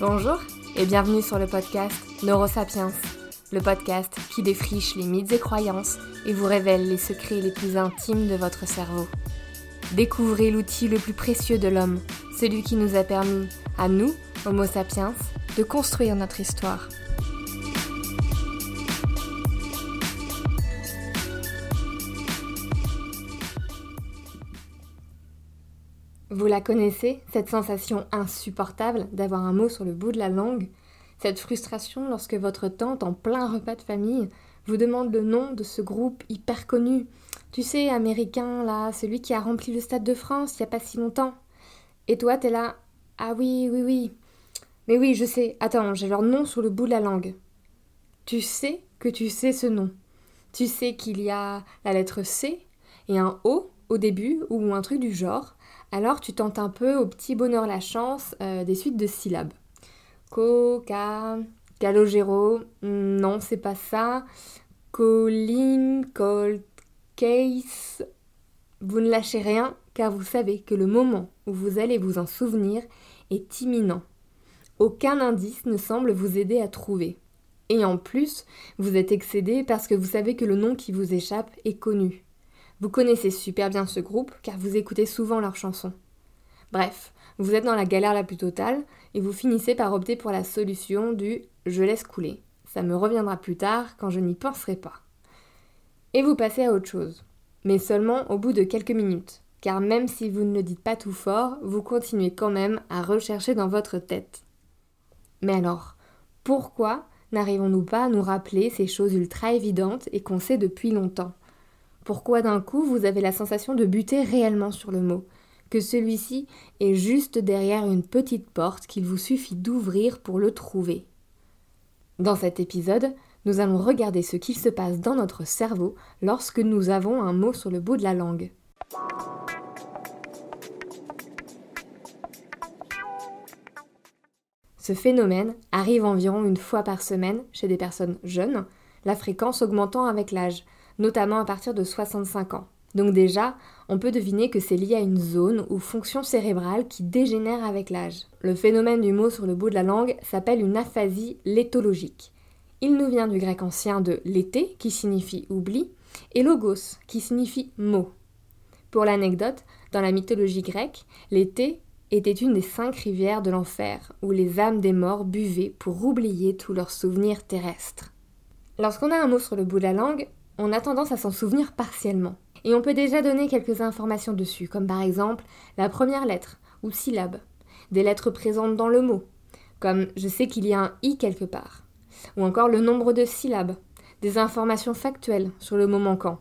Bonjour et bienvenue sur le podcast Neurosapiens, le podcast qui défriche les mythes et croyances et vous révèle les secrets les plus intimes de votre cerveau. Découvrez l'outil le plus précieux de l'homme, celui qui nous a permis, à nous, Homo sapiens, de construire notre histoire. Vous la connaissez, cette sensation insupportable d'avoir un mot sur le bout de la langue? Cette frustration lorsque votre tante, en plein repas de famille, vous demande le nom de ce groupe hyper connu Tu sais, américain, là, celui qui a rempli le Stade de France il n'y a pas si longtemps. Et toi, t'es là Ah oui, oui, oui. Mais oui, je sais. Attends, j'ai leur nom sur le bout de la langue. Tu sais que tu sais ce nom. Tu sais qu'il y a la lettre C et un O au début ou un truc du genre alors tu tentes un peu au petit bonheur la chance euh, des suites de syllabes. Coca, calogero, non, c'est pas ça. Colline, cold case. Vous ne lâchez rien car vous savez que le moment où vous allez vous en souvenir est imminent. Aucun indice ne semble vous aider à trouver. Et en plus, vous êtes excédé parce que vous savez que le nom qui vous échappe est connu. Vous connaissez super bien ce groupe car vous écoutez souvent leurs chansons. Bref, vous êtes dans la galère la plus totale et vous finissez par opter pour la solution du je laisse couler. Ça me reviendra plus tard quand je n'y penserai pas. Et vous passez à autre chose. Mais seulement au bout de quelques minutes. Car même si vous ne le dites pas tout fort, vous continuez quand même à rechercher dans votre tête. Mais alors, pourquoi n'arrivons-nous pas à nous rappeler ces choses ultra évidentes et qu'on sait depuis longtemps? Pourquoi d'un coup vous avez la sensation de buter réellement sur le mot? Que celui-ci est juste derrière une petite porte qu'il vous suffit d'ouvrir pour le trouver. Dans cet épisode, nous allons regarder ce qu'il se passe dans notre cerveau lorsque nous avons un mot sur le bout de la langue. Ce phénomène arrive environ une fois par semaine chez des personnes jeunes, la fréquence augmentant avec l'âge, notamment à partir de 65 ans. Donc déjà, on peut deviner que c'est lié à une zone ou fonction cérébrale qui dégénère avec l'âge. Le phénomène du mot sur le bout de la langue s'appelle une aphasie léthologique. Il nous vient du grec ancien de l'été, qui signifie oubli, et logos, qui signifie mot. Pour l'anecdote, dans la mythologie grecque, l'été était une des cinq rivières de l'enfer, où les âmes des morts buvaient pour oublier tous leurs souvenirs terrestres. Lorsqu'on a un mot sur le bout de la langue, on a tendance à s'en souvenir partiellement. Et on peut déjà donner quelques informations dessus, comme par exemple la première lettre ou syllabe, des lettres présentes dans le mot, comme je sais qu'il y a un i quelque part, ou encore le nombre de syllabes, des informations factuelles sur le mot manquant.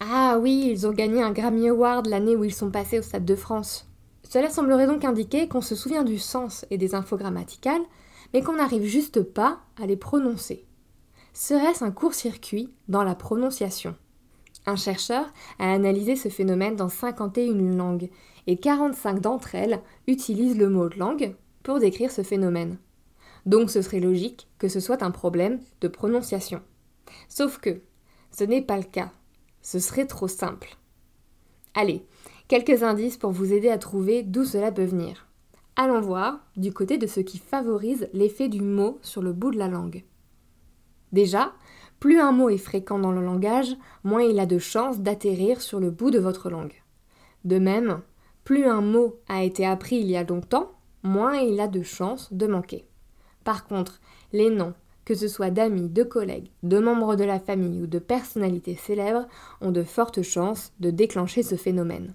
Ah oui, ils ont gagné un Grammy Award l'année où ils sont passés au Stade de France. Cela semblerait donc indiquer qu'on se souvient du sens et des infos grammaticales, mais qu'on n'arrive juste pas à les prononcer. Serait-ce un court-circuit dans la prononciation? Un chercheur a analysé ce phénomène dans 51 langues et 45 d'entre elles utilisent le mot langue pour décrire ce phénomène. Donc ce serait logique que ce soit un problème de prononciation. Sauf que ce n'est pas le cas. Ce serait trop simple. Allez, quelques indices pour vous aider à trouver d'où cela peut venir. Allons voir du côté de ce qui favorise l'effet du mot sur le bout de la langue. Déjà, plus un mot est fréquent dans le langage, moins il a de chances d'atterrir sur le bout de votre langue. De même, plus un mot a été appris il y a longtemps, moins il a de chances de manquer. Par contre, les noms, que ce soit d'amis, de collègues, de membres de la famille ou de personnalités célèbres, ont de fortes chances de déclencher ce phénomène.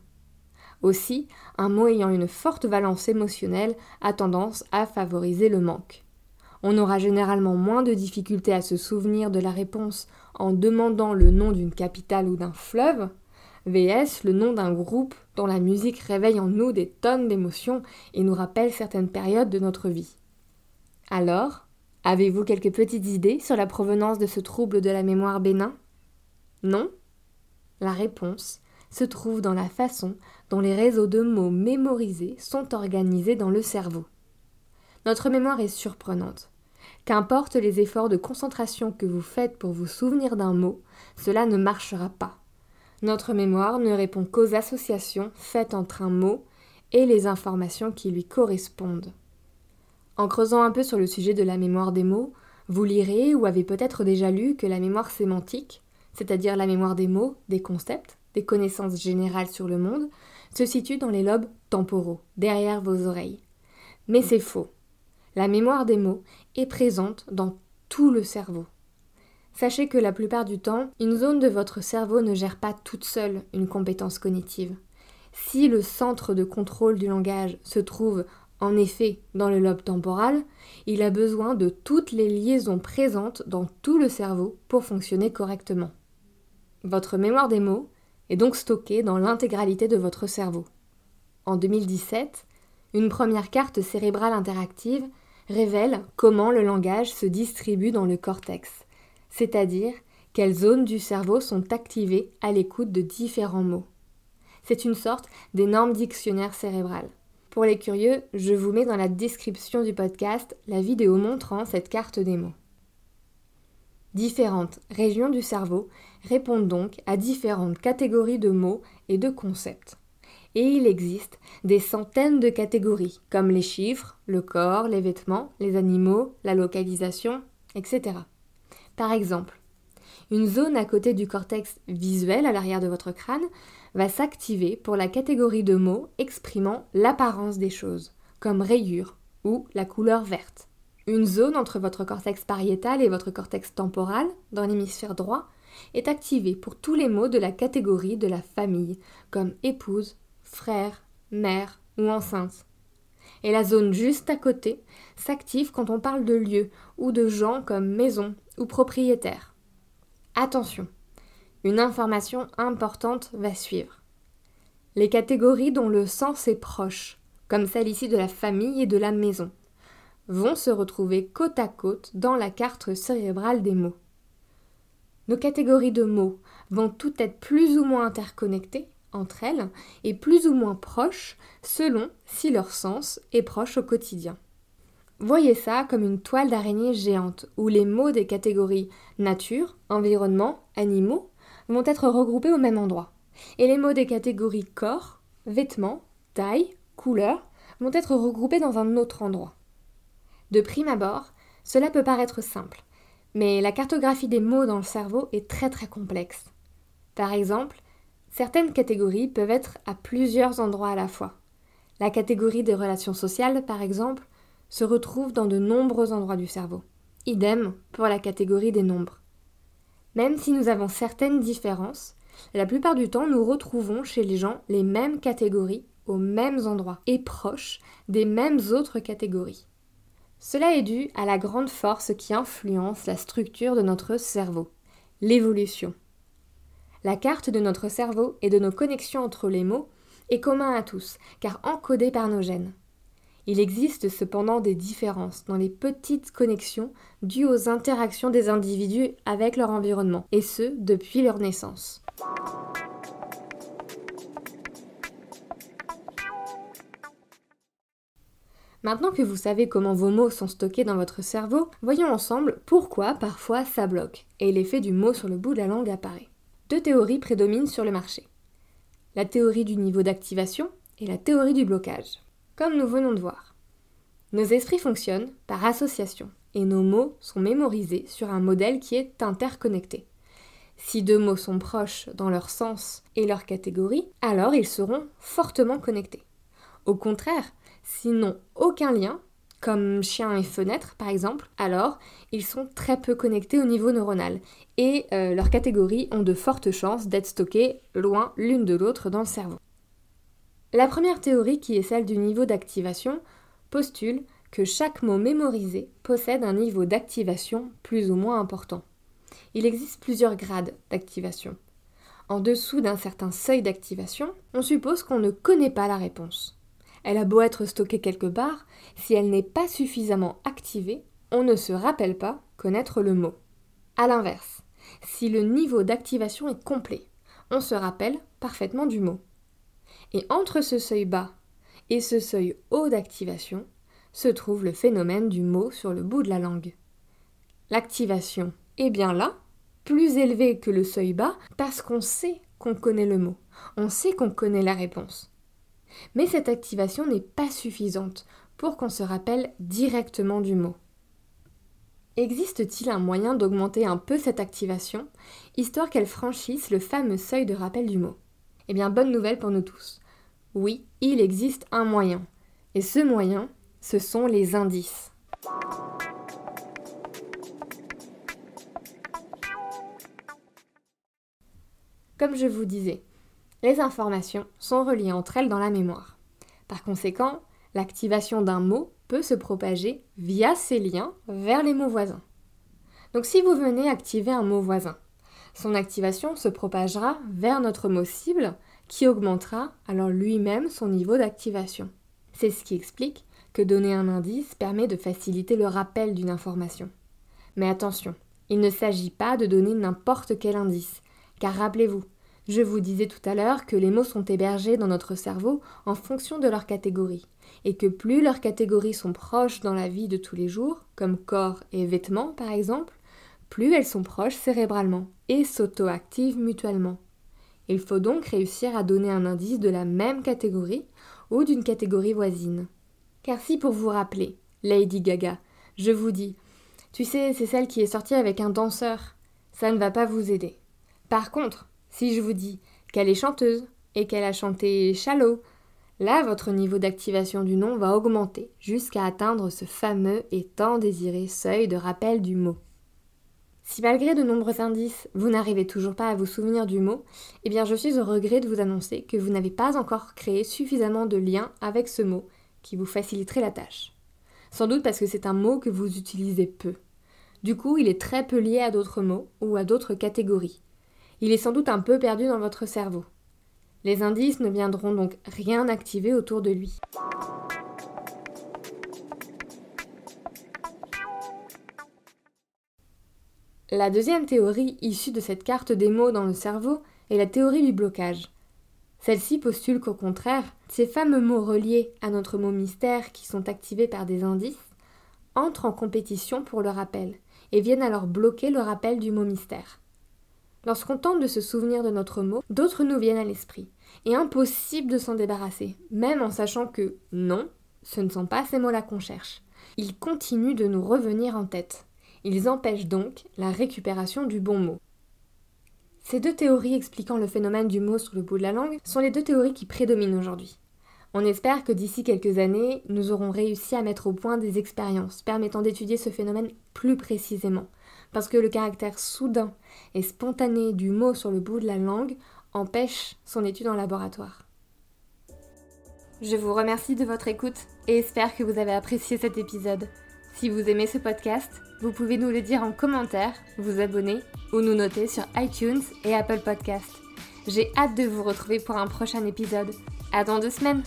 Aussi, un mot ayant une forte valence émotionnelle a tendance à favoriser le manque. On aura généralement moins de difficultés à se souvenir de la réponse en demandant le nom d'une capitale ou d'un fleuve, VS le nom d'un groupe dont la musique réveille en nous des tonnes d'émotions et nous rappelle certaines périodes de notre vie. Alors, avez-vous quelques petites idées sur la provenance de ce trouble de la mémoire bénin? Non? La réponse se trouve dans la façon dont les réseaux de mots mémorisés sont organisés dans le cerveau. Notre mémoire est surprenante. Qu'importe les efforts de concentration que vous faites pour vous souvenir d'un mot, cela ne marchera pas. Notre mémoire ne répond qu'aux associations faites entre un mot et les informations qui lui correspondent. En creusant un peu sur le sujet de la mémoire des mots, vous lirez ou avez peut-être déjà lu que la mémoire sémantique, c'est-à-dire la mémoire des mots, des concepts, des connaissances générales sur le monde, se situe dans les lobes temporaux, derrière vos oreilles. Mais c'est faux. La mémoire des mots présente dans tout le cerveau. Sachez que la plupart du temps, une zone de votre cerveau ne gère pas toute seule une compétence cognitive. Si le centre de contrôle du langage se trouve en effet dans le lobe temporal, il a besoin de toutes les liaisons présentes dans tout le cerveau pour fonctionner correctement. Votre mémoire des mots est donc stockée dans l'intégralité de votre cerveau. En 2017, une première carte cérébrale interactive révèle comment le langage se distribue dans le cortex, c'est-à-dire quelles zones du cerveau sont activées à l'écoute de différents mots. C'est une sorte d'énorme dictionnaire cérébral. Pour les curieux, je vous mets dans la description du podcast la vidéo montrant cette carte des mots. Différentes régions du cerveau répondent donc à différentes catégories de mots et de concepts. Et il existe des centaines de catégories, comme les chiffres, le corps, les vêtements, les animaux, la localisation, etc. Par exemple, une zone à côté du cortex visuel à l'arrière de votre crâne va s'activer pour la catégorie de mots exprimant l'apparence des choses, comme rayure ou la couleur verte. Une zone entre votre cortex pariétal et votre cortex temporal, dans l'hémisphère droit, est activée pour tous les mots de la catégorie de la famille, comme épouse, frère, mère ou enceinte. Et la zone juste à côté s'active quand on parle de lieux ou de gens comme maison ou propriétaire. Attention, une information importante va suivre. Les catégories dont le sens est proche, comme celle ici de la famille et de la maison, vont se retrouver côte à côte dans la carte cérébrale des mots. Nos catégories de mots vont toutes être plus ou moins interconnectées entre elles et plus ou moins proches selon si leur sens est proche au quotidien. Voyez ça comme une toile d'araignée géante où les mots des catégories nature, environnement, animaux vont être regroupés au même endroit. Et les mots des catégories corps, vêtements, taille, couleur vont être regroupés dans un autre endroit. De prime abord, cela peut paraître simple, mais la cartographie des mots dans le cerveau est très très complexe. Par exemple, Certaines catégories peuvent être à plusieurs endroits à la fois. La catégorie des relations sociales, par exemple, se retrouve dans de nombreux endroits du cerveau. Idem pour la catégorie des nombres. Même si nous avons certaines différences, la plupart du temps nous retrouvons chez les gens les mêmes catégories aux mêmes endroits et proches des mêmes autres catégories. Cela est dû à la grande force qui influence la structure de notre cerveau, l'évolution. La carte de notre cerveau et de nos connexions entre les mots est commun à tous, car encodé par nos gènes. Il existe cependant des différences dans les petites connexions dues aux interactions des individus avec leur environnement, et ce depuis leur naissance. Maintenant que vous savez comment vos mots sont stockés dans votre cerveau, voyons ensemble pourquoi parfois ça bloque et l'effet du mot sur le bout de la langue apparaît deux théories prédominent sur le marché. La théorie du niveau d'activation et la théorie du blocage. Comme nous venons de voir, nos esprits fonctionnent par association et nos mots sont mémorisés sur un modèle qui est interconnecté. Si deux mots sont proches dans leur sens et leur catégorie, alors ils seront fortement connectés. Au contraire, s'ils n'ont aucun lien, comme chien et fenêtre par exemple, alors ils sont très peu connectés au niveau neuronal et euh, leurs catégories ont de fortes chances d'être stockées loin l'une de l'autre dans le cerveau. La première théorie, qui est celle du niveau d'activation, postule que chaque mot mémorisé possède un niveau d'activation plus ou moins important. Il existe plusieurs grades d'activation. En dessous d'un certain seuil d'activation, on suppose qu'on ne connaît pas la réponse. Elle a beau être stockée quelque part, si elle n'est pas suffisamment activée, on ne se rappelle pas connaître le mot. A l'inverse, si le niveau d'activation est complet, on se rappelle parfaitement du mot. Et entre ce seuil bas et ce seuil haut d'activation se trouve le phénomène du mot sur le bout de la langue. L'activation est bien là, plus élevée que le seuil bas, parce qu'on sait qu'on connaît le mot, on sait qu'on connaît la réponse. Mais cette activation n'est pas suffisante pour qu'on se rappelle directement du mot. Existe-t-il un moyen d'augmenter un peu cette activation, histoire qu'elle franchisse le fameux seuil de rappel du mot? Eh bien, bonne nouvelle pour nous tous. Oui, il existe un moyen. Et ce moyen, ce sont les indices. Comme je vous disais, les informations sont reliées entre elles dans la mémoire. Par conséquent, l'activation d'un mot peut se propager via ces liens vers les mots voisins. Donc si vous venez activer un mot voisin, son activation se propagera vers notre mot cible qui augmentera alors lui-même son niveau d'activation. C'est ce qui explique que donner un indice permet de faciliter le rappel d'une information. Mais attention, il ne s'agit pas de donner n'importe quel indice, car rappelez-vous, je vous disais tout à l'heure que les mots sont hébergés dans notre cerveau en fonction de leur catégorie, et que plus leurs catégories sont proches dans la vie de tous les jours, comme corps et vêtements par exemple, plus elles sont proches cérébralement et s'auto-activent mutuellement. Il faut donc réussir à donner un indice de la même catégorie ou d'une catégorie voisine. Car si pour vous rappeler, Lady Gaga, je vous dis, tu sais, c'est celle qui est sortie avec un danseur, ça ne va pas vous aider. Par contre, si je vous dis qu'elle est chanteuse et qu'elle a chanté Shallow, là votre niveau d'activation du nom va augmenter jusqu'à atteindre ce fameux et tant désiré seuil de rappel du mot. Si malgré de nombreux indices, vous n'arrivez toujours pas à vous souvenir du mot, eh bien je suis au regret de vous annoncer que vous n'avez pas encore créé suffisamment de liens avec ce mot qui vous faciliterait la tâche. Sans doute parce que c'est un mot que vous utilisez peu. Du coup, il est très peu lié à d'autres mots ou à d'autres catégories. Il est sans doute un peu perdu dans votre cerveau. Les indices ne viendront donc rien activer autour de lui. La deuxième théorie issue de cette carte des mots dans le cerveau est la théorie du blocage. Celle-ci postule qu'au contraire, ces fameux mots reliés à notre mot mystère qui sont activés par des indices entrent en compétition pour le rappel et viennent alors bloquer le rappel du mot mystère. Lorsqu'on tente de se souvenir de notre mot, d'autres nous viennent à l'esprit, et impossible de s'en débarrasser, même en sachant que non, ce ne sont pas ces mots-là qu'on cherche. Ils continuent de nous revenir en tête. Ils empêchent donc la récupération du bon mot. Ces deux théories expliquant le phénomène du mot sur le bout de la langue sont les deux théories qui prédominent aujourd'hui. On espère que d'ici quelques années, nous aurons réussi à mettre au point des expériences permettant d'étudier ce phénomène plus précisément, parce que le caractère soudain et spontané du mot sur le bout de la langue empêche son étude en laboratoire. Je vous remercie de votre écoute et espère que vous avez apprécié cet épisode. Si vous aimez ce podcast, vous pouvez nous le dire en commentaire, vous abonner ou nous noter sur iTunes et Apple Podcast. J'ai hâte de vous retrouver pour un prochain épisode. À dans deux semaines!